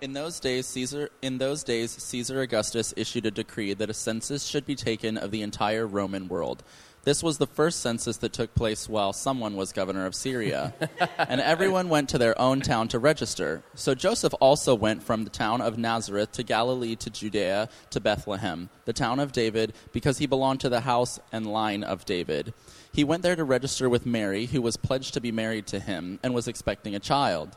In those days, Caesar in those days Caesar Augustus issued a decree that a census should be taken of the entire Roman world. This was the first census that took place while someone was governor of Syria, and everyone went to their own town to register. So Joseph also went from the town of Nazareth to Galilee to Judea to Bethlehem, the town of David, because he belonged to the house and line of David. He went there to register with Mary, who was pledged to be married to him and was expecting a child.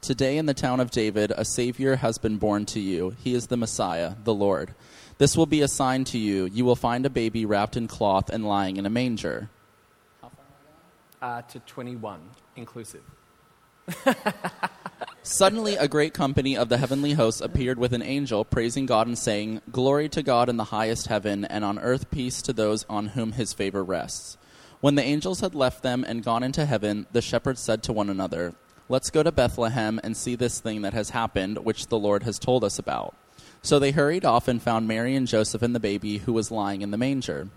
Today in the town of David, a Savior has been born to you. He is the Messiah, the Lord. This will be a sign to you. You will find a baby wrapped in cloth and lying in a manger. Uh, to 21, inclusive. Suddenly, a great company of the heavenly hosts appeared with an angel, praising God and saying, Glory to God in the highest heaven, and on earth peace to those on whom his favor rests. When the angels had left them and gone into heaven, the shepherds said to one another, Let's go to Bethlehem and see this thing that has happened, which the Lord has told us about. So they hurried off and found Mary and Joseph and the baby who was lying in the manger.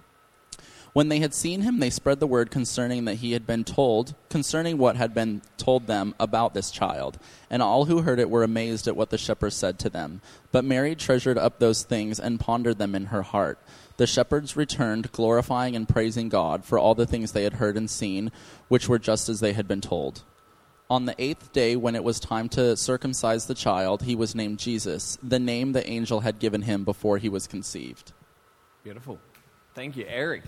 When they had seen him, they spread the word concerning that he had been told, concerning what had been told them about this child. And all who heard it were amazed at what the shepherds said to them. But Mary treasured up those things and pondered them in her heart. The shepherds returned, glorifying and praising God for all the things they had heard and seen, which were just as they had been told. On the eighth day, when it was time to circumcise the child, he was named Jesus, the name the angel had given him before he was conceived. Beautiful. Thank you, Eric.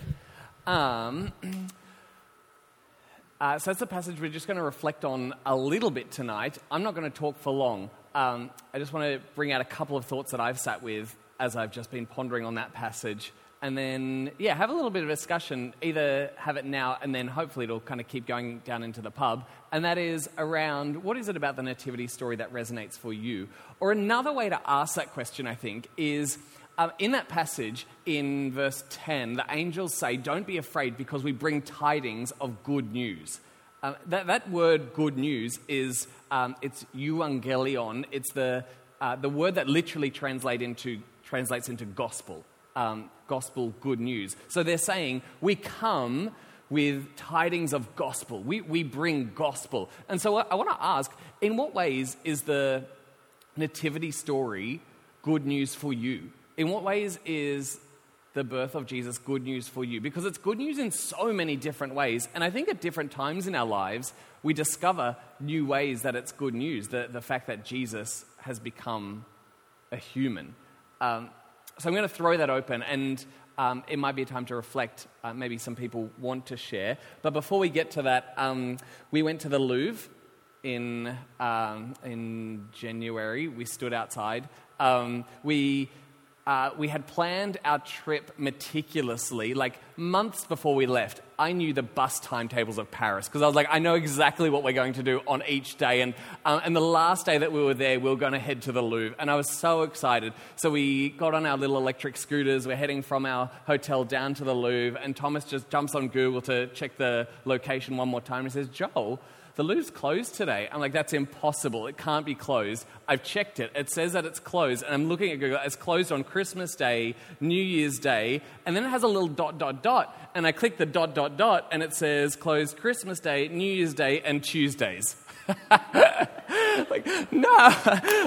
Um, uh, so that's a passage we're just going to reflect on a little bit tonight. I'm not going to talk for long. Um, I just want to bring out a couple of thoughts that I've sat with as I've just been pondering on that passage and then yeah have a little bit of discussion either have it now and then hopefully it'll kind of keep going down into the pub. And that is around what is it about the nativity story that resonates for you? Or another way to ask that question i think is uh, in that passage in verse 10 the angels say don't be afraid because we bring tidings of good news. Uh, that, that word good news is um, it's euangelion. It's the, uh, the word that literally translate into, translates into gospel um, gospel good news. So they're saying, we come with tidings of gospel. We, we bring gospel. And so I, I want to ask, in what ways is the nativity story good news for you? In what ways is the birth of Jesus good news for you? Because it's good news in so many different ways. And I think at different times in our lives, we discover new ways that it's good news. The, the fact that Jesus has become a human. Um, so I'm going to throw that open, and um, it might be a time to reflect. Uh, maybe some people want to share. But before we get to that, um, we went to the Louvre in, um, in January. We stood outside. Um, we uh, we had planned our trip meticulously, like months before we left. I knew the bus timetables of Paris because I was like, I know exactly what we're going to do on each day. And, um, and the last day that we were there, we were going to head to the Louvre. And I was so excited. So we got on our little electric scooters. We're heading from our hotel down to the Louvre. And Thomas just jumps on Google to check the location one more time. And says, Joel, the Louvre's closed today. I'm like, that's impossible. It can't be closed. I've checked it. It says that it's closed. And I'm looking at Google. It's closed on Christmas Day, New Year's Day. And then it has a little dot, dot, dot. And I click the dot, dot, dot. And it says closed Christmas Day, New Year's Day, and Tuesdays. like no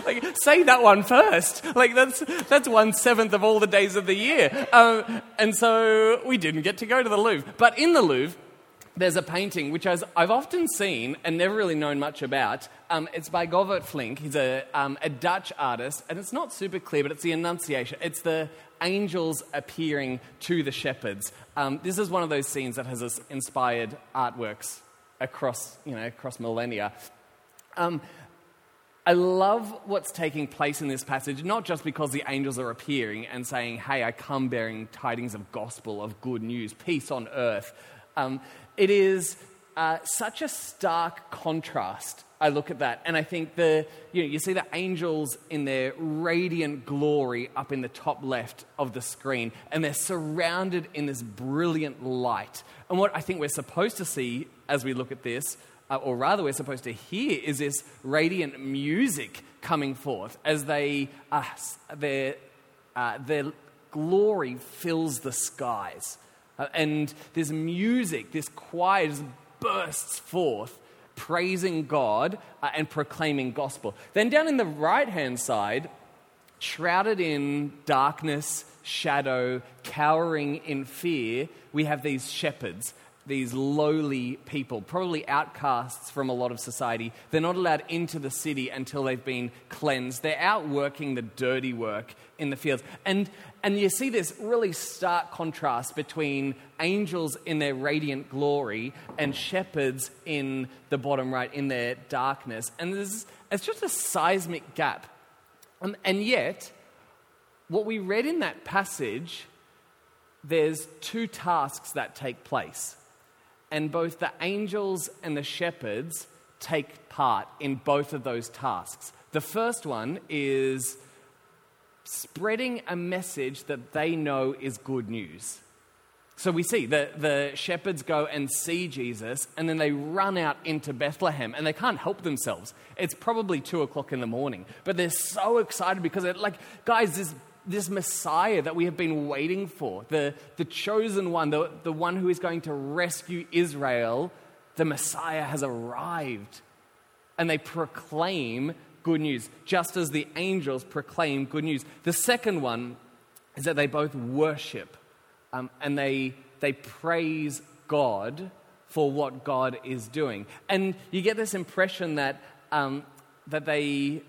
like say that one first like that's that's one seventh of all the days of the year um, and so we didn't get to go to the louvre but in the louvre there's a painting which I've often seen and never really known much about. Um, it's by Govert Flinck. He's a, um, a Dutch artist, and it's not super clear, but it's the Annunciation. It's the angels appearing to the shepherds. Um, this is one of those scenes that has inspired artworks across, you know, across millennia. Um, I love what's taking place in this passage, not just because the angels are appearing and saying, Hey, I come bearing tidings of gospel, of good news, peace on earth. It is uh, such a stark contrast I look at that and I think the, you know, you see the angels in their radiant glory up in the top left of the screen, and they're surrounded in this brilliant light. And what I think we're supposed to see as we look at this, uh, or rather, we're supposed to hear, is this radiant music coming forth as they, uh, their, uh, their glory fills the skies. Uh, and this music, this choir just bursts forth praising God uh, and proclaiming gospel. Then down in the right hand side, shrouded in darkness, shadow, cowering in fear, we have these shepherds, these lowly people, probably outcasts from a lot of society. They're not allowed into the city until they've been cleansed. They're out working the dirty work in the fields. And, and you see this really stark contrast between angels in their radiant glory and shepherds in the bottom right in their darkness. And there's, it's just a seismic gap. Um, and yet, what we read in that passage, there's two tasks that take place. And both the angels and the shepherds take part in both of those tasks. The first one is spreading a message that they know is good news. So we see the, the shepherds go and see Jesus, and then they run out into Bethlehem, and they can't help themselves. It's probably two o'clock in the morning, but they're so excited because they're like, guys, this, this Messiah that we have been waiting for, the, the chosen one, the, the one who is going to rescue Israel, the Messiah has arrived. And they proclaim good news, just as the angels proclaim good news. The second one is that they both worship um, and they, they praise God for what God is doing. And you get this impression that, um, that they,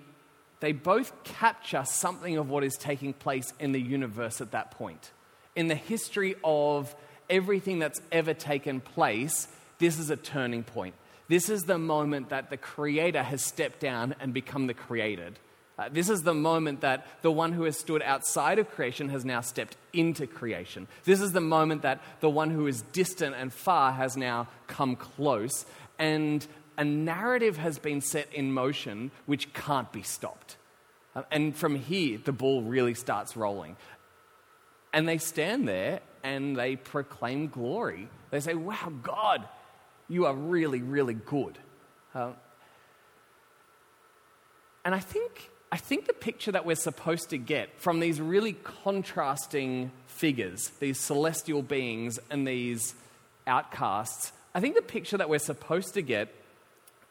they both capture something of what is taking place in the universe at that point. In the history of everything that's ever taken place, this is a turning point. This is the moment that the Creator has stepped down and become the created. Uh, this is the moment that the one who has stood outside of creation has now stepped into creation. This is the moment that the one who is distant and far has now come close. And a narrative has been set in motion which can't be stopped. Uh, and from here, the ball really starts rolling. And they stand there and they proclaim glory. They say, Wow, God, you are really, really good. Uh, and I think, I think the picture that we're supposed to get from these really contrasting figures, these celestial beings and these outcasts, I think the picture that we're supposed to get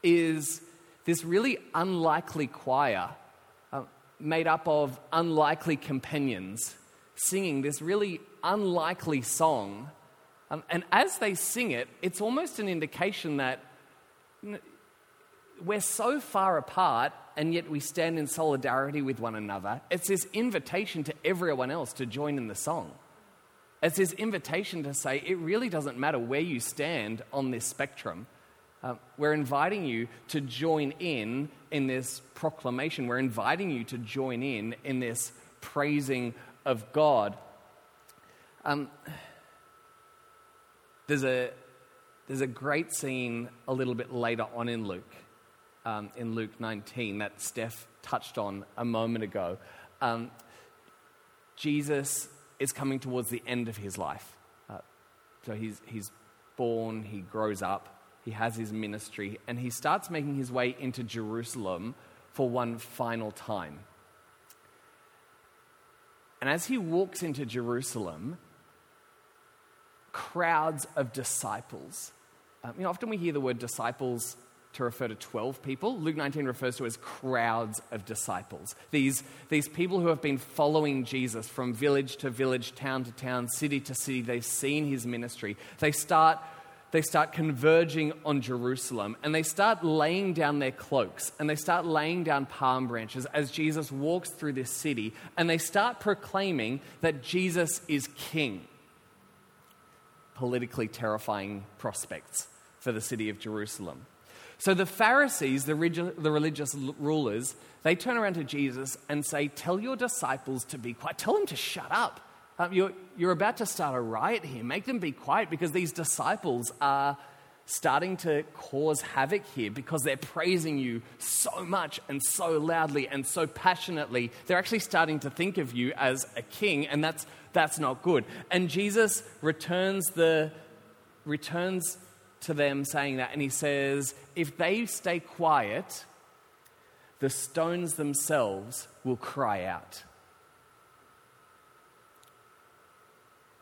is this really unlikely choir uh, made up of unlikely companions singing this really unlikely song um, and as they sing it, it's almost an indication that we're so far apart and yet we stand in solidarity with one another. It's this invitation to everyone else to join in the song. It's this invitation to say it really doesn't matter where you stand on this spectrum. Uh, we're inviting you to join in in this proclamation. We're inviting you to join in in this praising of God. Um, there's a, there's a great scene a little bit later on in Luke, um, in Luke 19, that Steph touched on a moment ago. Um, Jesus is coming towards the end of his life. Uh, so he's, he's born, he grows up, he has his ministry, and he starts making his way into Jerusalem for one final time. And as he walks into Jerusalem, crowds of disciples. Um, you know, often we hear the word disciples to refer to 12 people. Luke 19 refers to as crowds of disciples. These, these people who have been following Jesus from village to village, town to town, city to city. They've seen his ministry. They start, they start converging on Jerusalem and they start laying down their cloaks and they start laying down palm branches as Jesus walks through this city and they start proclaiming that Jesus is king politically terrifying prospects for the city of Jerusalem. So the Pharisees, the, religious rulers, they turn around to Jesus and say, Tell your disciples to be quiet. Tell them to shut up. Um, you're, you're about to start a riot here. Make them be quiet because these disciples are, starting to cause havoc here because they're praising you so much and so loudly and so passionately. They're actually starting to think of you as a king, and that's, that's not good. And Jesus returns, the, returns to them saying that, and he says, If they stay quiet, the stones themselves will cry out.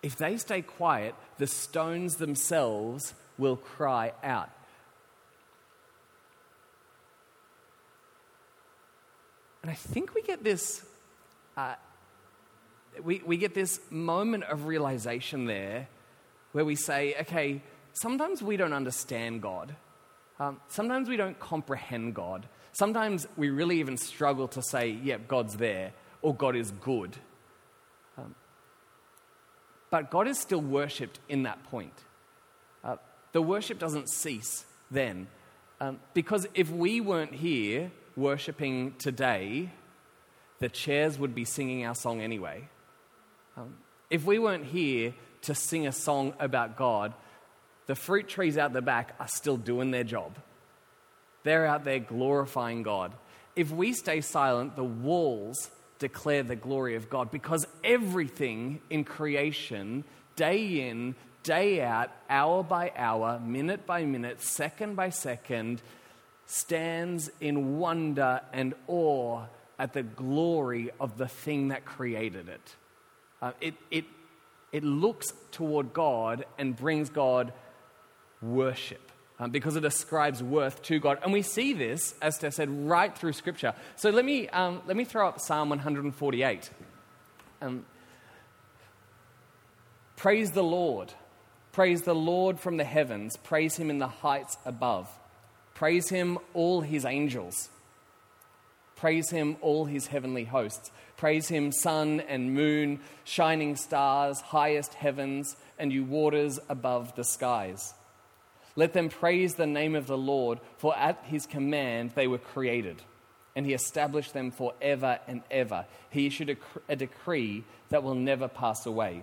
If they stay quiet, the stones themselves will cry out. And I think we get this, uh, we, we get this moment of realization there where we say, okay, sometimes we don't understand God. Um, sometimes we don't comprehend God. Sometimes we really even struggle to say, yep, yeah, God's there or God is good. But God is still worshipped in that point. Uh, the worship doesn't cease then. Um, because if we weren't here worshipping today, the chairs would be singing our song anyway. Um, if we weren't here to sing a song about God, the fruit trees out the back are still doing their job. They're out there glorifying God. If we stay silent, the walls declare the glory of God because everything in creation, day in, day out, hour by hour, minute by minute, second by second, stands in wonder and awe at the glory of the thing that created it. Uh, it, it, it looks toward God and brings God worship um, because it ascribes worth to God. And we see this, as Steph said, right through Scripture. So let me, um, let me throw up Psalm 148. Um, praise the Lord. Praise the Lord from the heavens. Praise him in the heights above. Praise him, all his angels. Praise him, all his heavenly hosts. Praise him, sun and moon, shining stars, highest heavens, and you waters above the skies. Let them praise the name of the Lord, for at his command they were created, and he established them forever and ever. He issued a, decree that will never pass away.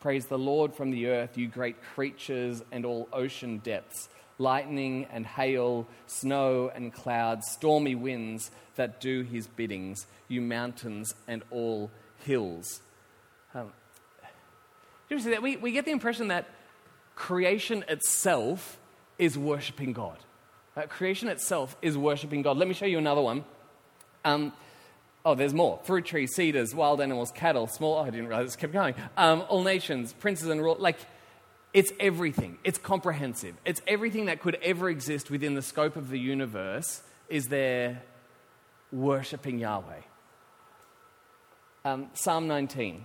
Praise the Lord from the earth, you great creatures and all ocean depths, lightning and hail, snow and clouds, stormy winds that do his biddings, you mountains and all hills. Um, you see that? We, we get the impression that creation itself is worshiping God. Creation itself is worshiping God. Let me show you another one. Um, oh, there's more. Fruit trees, cedars, wild animals, cattle, small. Oh, I didn't realize this kept going. Um, all nations, princes and rulers. Like, it's everything. It's comprehensive. It's everything that could ever exist within the scope of the universe is there worshiping Yahweh. Um, Psalm 19.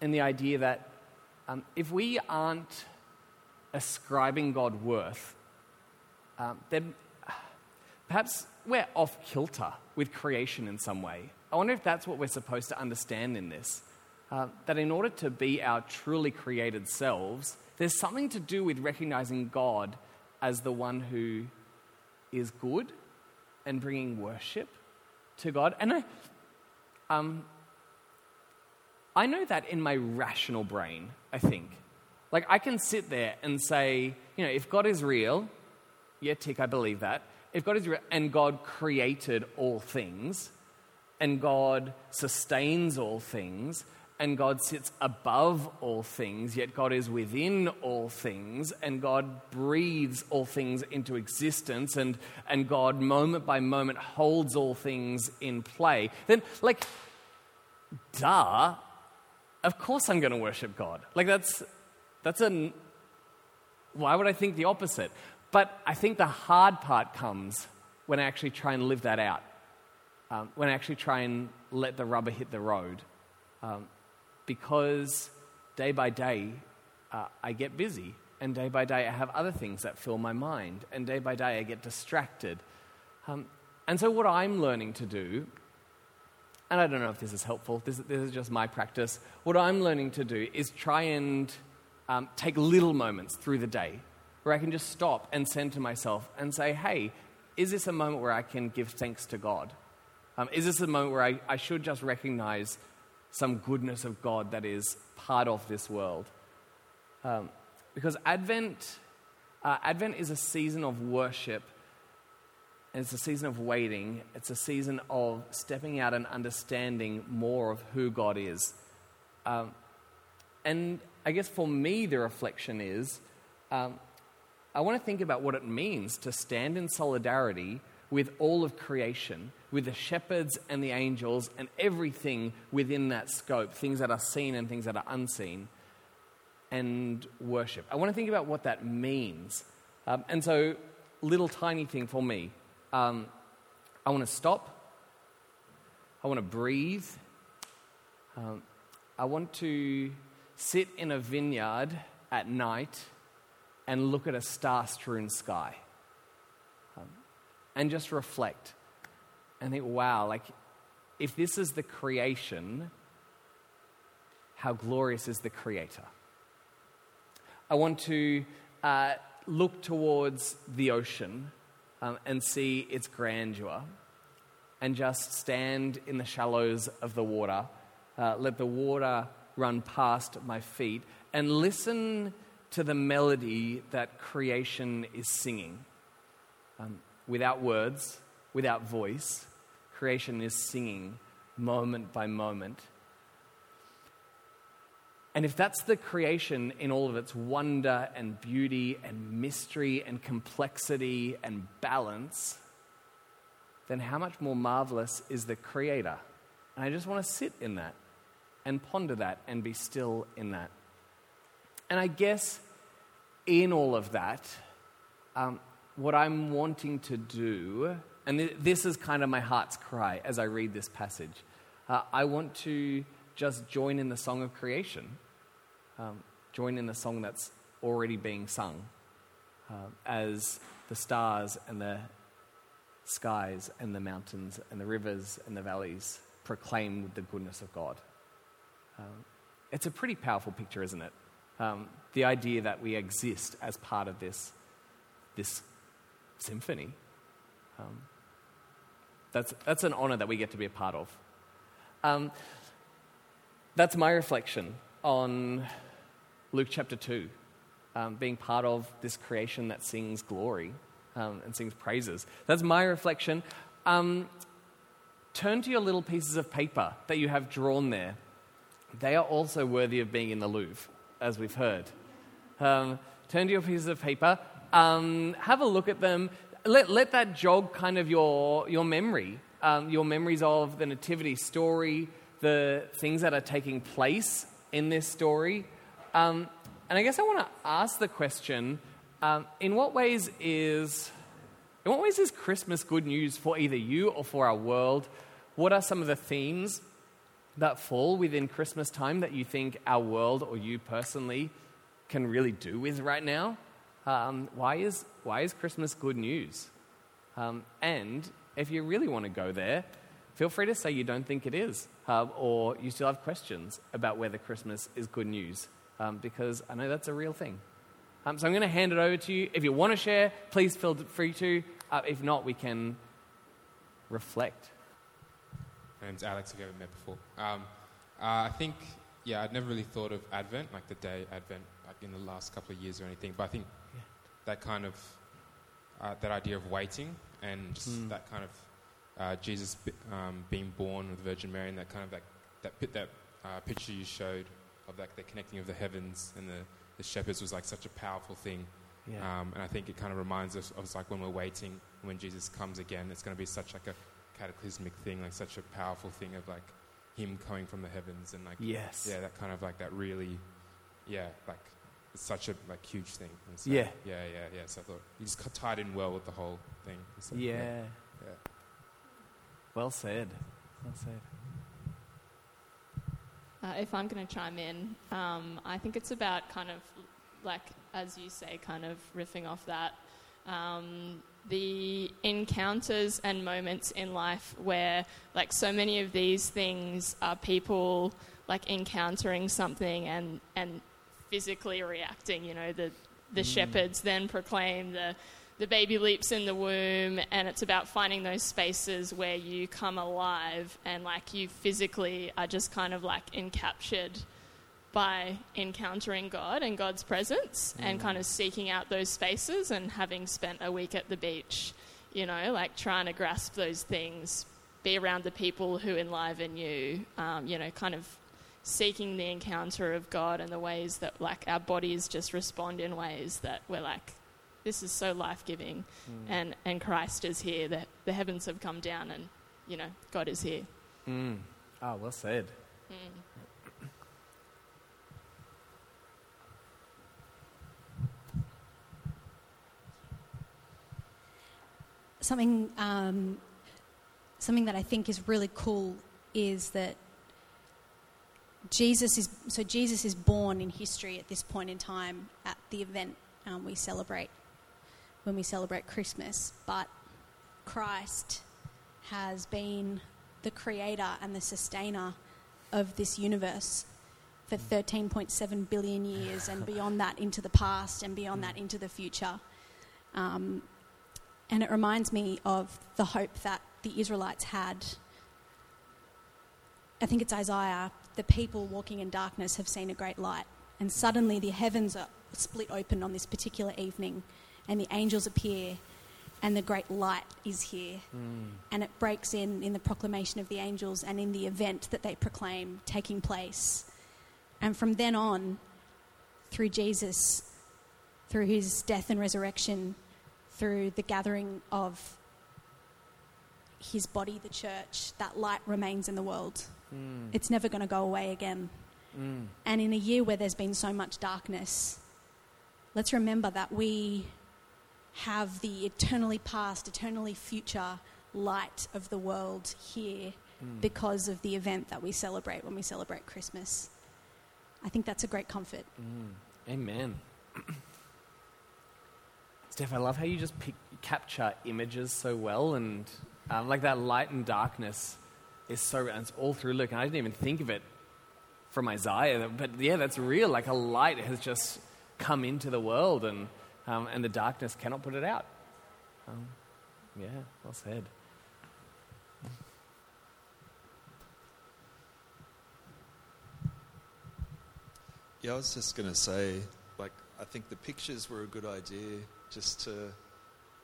and the idea that um, if we aren't ascribing God worth, um, then perhaps we're off kilter with creation in some way. I wonder if that's what we're supposed to understand in this. Uh, that in order to be our truly created selves, there's something to do with recognizing God as the one who is good and bringing worship to God. And I, um, I know that in my rational brain, I think. Like, I can sit there and say, you know, if God is real, yeah, tick, I believe that. If God is real and God created all things, and God sustains all things, and God sits above all things, yet God is within all things, and God breathes all things into existence, and, and God, moment by moment, holds all things in play, then, like, duh, of course I'm going to worship God. Like that's that's a why would I think the opposite? But I think the hard part comes when I actually try and live that out. Um, when I actually try and let the rubber hit the road. Um, because day by day, uh, I get busy. And day by day, I have other things that fill my mind. And day by day, I get distracted. Um, and so, what I'm learning to do, and I don't know if this is helpful, this, this is just my practice. What I'm learning to do is try and um, take little moments through the day where I can just stop and send to myself and say, hey, is this a moment where I can give thanks to God? Um, is this a moment where I, I should just recognize some goodness of God that is part of this world? Um, because Advent, uh, Advent is a season of worship, it's a season of waiting. It's a season of stepping out and understanding more of who God is. Um, and I guess for me, the reflection is um, I want to think about what it means to stand in solidarity with all of creation, with the shepherds and the angels and everything within that scope, things that are seen and things that are unseen, and worship. I want to think about what that means. Um, and so, little tiny thing for me um, I want to stop, I want to breathe, um, I want to sit in a vineyard at night and look at a star strewn sky um, and just reflect and think, wow, like if this is the creation, how glorious is the creator? I want to uh, look towards the ocean um, and see its grandeur and just stand in the shallows of the water, uh, let the water run past my feet, and listen to the melody that creation is singing. Um, without words, without voice, creation is singing moment by moment. And if that's the creation in all of its wonder and beauty and mystery and complexity and balance, then how much more marvelous is the Creator? And I just want to sit in that and ponder that and be still in that. And I guess in all of that, um, what I'm wanting to do, and th- this is kind of my heart's cry as I read this passage, uh, I want to just join in the song of creation, um, join in the song that's already being sung uh, as the stars and the skies and the mountains and the rivers and the valleys proclaim the goodness of God. Um, it's a pretty powerful picture, isn't it? Um, the idea that we exist as part of this, this symphony. Um, that's, that's an honor that we get to be a part of. That's my reflection on Luke chapter 2, um, being part of this creation that sings glory um, and sings praises. That's my reflection. Um, turn to your little pieces of paper that you have drawn there. They are also worthy of being in the Louvre, as we've heard. Um, turn to your pieces of paper, um, have a look at them. Let, let that jog kind of your, your memory, um, your memories of the Nativity story, the things that are taking place in this story. Um, and I guess I want to ask the question um, in what ways is in what ways is Christmas good news for either you or for our world? What are some of the themes that fall within Christmas time that you think our world or you personally can really do with right now? Um, why, is, why is Christmas good news? Um, and if you really want to go there, feel free to say you don't think it is, uh, or you still have questions about whether Christmas is good news, um, because I know that's a real thing. Um, so I'm going to hand it over to you. If you want to share, please feel free to. Uh, if not, we can reflect. My name's Alex, I've never met before. Um, uh, I think, yeah, I'd never really thought of Advent, like the day Advent, like in the last couple of years or anything. But I think yeah. that kind of, uh, that idea of waiting and just mm. that kind of uh, Jesus um, being born with the Virgin Mary and that kind of that, that, that uh, picture you showed of like the connecting of the heavens and the, the shepherds was like such a powerful thing. Yeah. Um, and I think it kind of reminds us of like when we're waiting, when Jesus comes again, it's going to be such like a cataclysmic thing, like such a powerful thing of like him coming from the heavens and like yes, yeah, that kind of like that really, yeah, like it's such a like huge thing. So, yeah, yeah, yeah, yeah. So I thought you just tied in well with the whole thing. So, yeah. yeah, yeah. Well said. Well said. Uh, if I'm going to chime in, um, I think it's about kind of like as you say, kind of riffing off that, um, the encounters and moments in life where, like, so many of these things are people like encountering something and and physically reacting. You know, the the shepherds then proclaim the the baby leaps in the womb, and it's about finding those spaces where you come alive and like you physically are just kind of like encaptured by encountering God and God's presence and kind of seeking out those spaces and having spent a week at the beach, you know, like trying to grasp those things, be around the people who enliven you, um, you know, kind of seeking the encounter of God and the ways that like our bodies just respond in ways that we're like, this is so life giving and, and Christ is here, that the heavens have come down and, you know, God is here. Mm. Oh, well said. something um, something that I think is really cool is that Jesus is so Jesus is born in history at this point in time at the event um, we celebrate when we celebrate Christmas, but Christ has been the creator and the sustainer of this universe for 13.7 billion years and beyond that into the past and beyond that into the future. Um, and it reminds me of the hope that the Israelites had. I think it's Isaiah. The people walking in darkness have seen a great light. And suddenly the heavens are split open on this particular evening, and the angels appear, and the great light is here. Mm. And it breaks in in the proclamation of the angels and in the event that they proclaim taking place. And from then on, through Jesus, through his death and resurrection, through the gathering of his body, the church, that light remains in the world. Mm. It's never going to go away again. Mm. And in a year where there's been so much darkness, let's remember that we have the eternally past, eternally future light of the world here because of the event that we celebrate when we celebrate Christmas. I think that's a great comfort. Amen. Steph, I love how you just pick, capture images so well, and um, like that light and darkness is so, and it's all through Luke. And I didn't even think of it from Isaiah, but yeah, that's real. Like a light has just come into the world, and um, and the darkness cannot put it out. Um, yeah, well said. Yeah, I was just going to say, like, I think the pictures were a good idea just to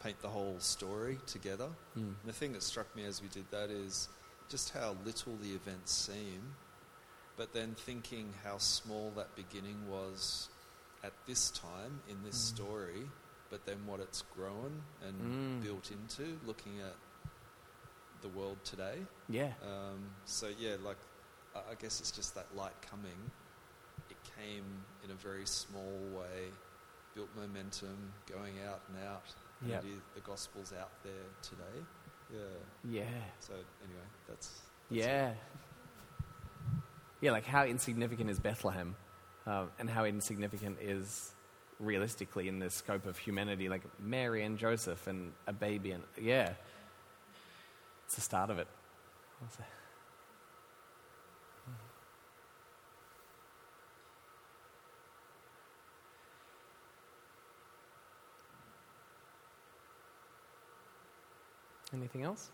paint the whole story together. And the thing that struck me as we did that is just how little the events seem, but then thinking how small that beginning was at this time in this story, but then what it's grown and Mm. built into, looking at the world today. Yeah. Um, so yeah, like I I guess it's just that light coming. It came in a very small way, built momentum, going out and out. It is, the gospel's out there today. Yeah. Yeah. So anyway, that's, that's Yeah. Yeah, like how insignificant is Bethlehem uh, and how insignificant is realistically in the scope of humanity, like Mary and Joseph and a baby. And yeah, it's the start of it. Anything else?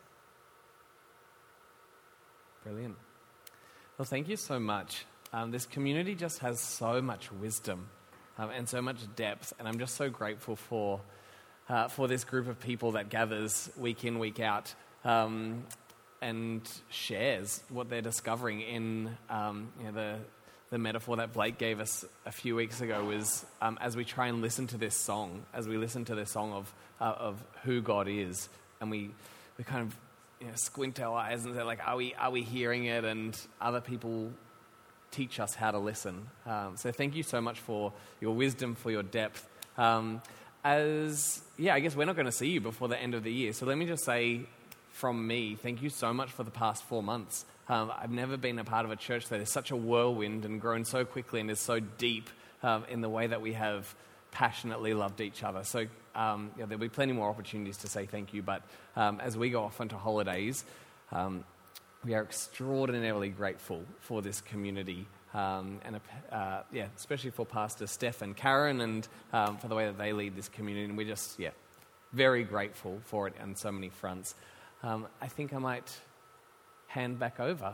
Brilliant. Well, thank you so much. Um, this community just has so much wisdom um, and so much depth, and I'm just so grateful for, uh, for this group of people that gathers week in, week out, um, and shares what they're discovering in um, you know, the, the metaphor that Blake gave us a few weeks ago was um, as we try and listen to this song, as we listen to this song of, uh, of who God is, and we, we kind of you know, squint our eyes and say, like, are we, are we hearing it? And other people teach us how to listen. Um, so thank you so much for your wisdom, for your depth. Um, as, yeah, I guess we're not going to see you before the end of the year. So let me just say from me, thank you so much for the past four months. Um, I've never been a part of a church that is such a whirlwind and grown so quickly and is so deep um, in the way that we have passionately loved each other. So um, yeah, there'll be plenty more opportunities to say thank you. But um, as we go off onto holidays, um, we are extraordinarily grateful for this community. Um, and uh, yeah, especially for Pastor Steph and Karen, and um, for the way that they lead this community, and we're just yeah, very grateful for it on so many fronts. Um, I think I might hand back over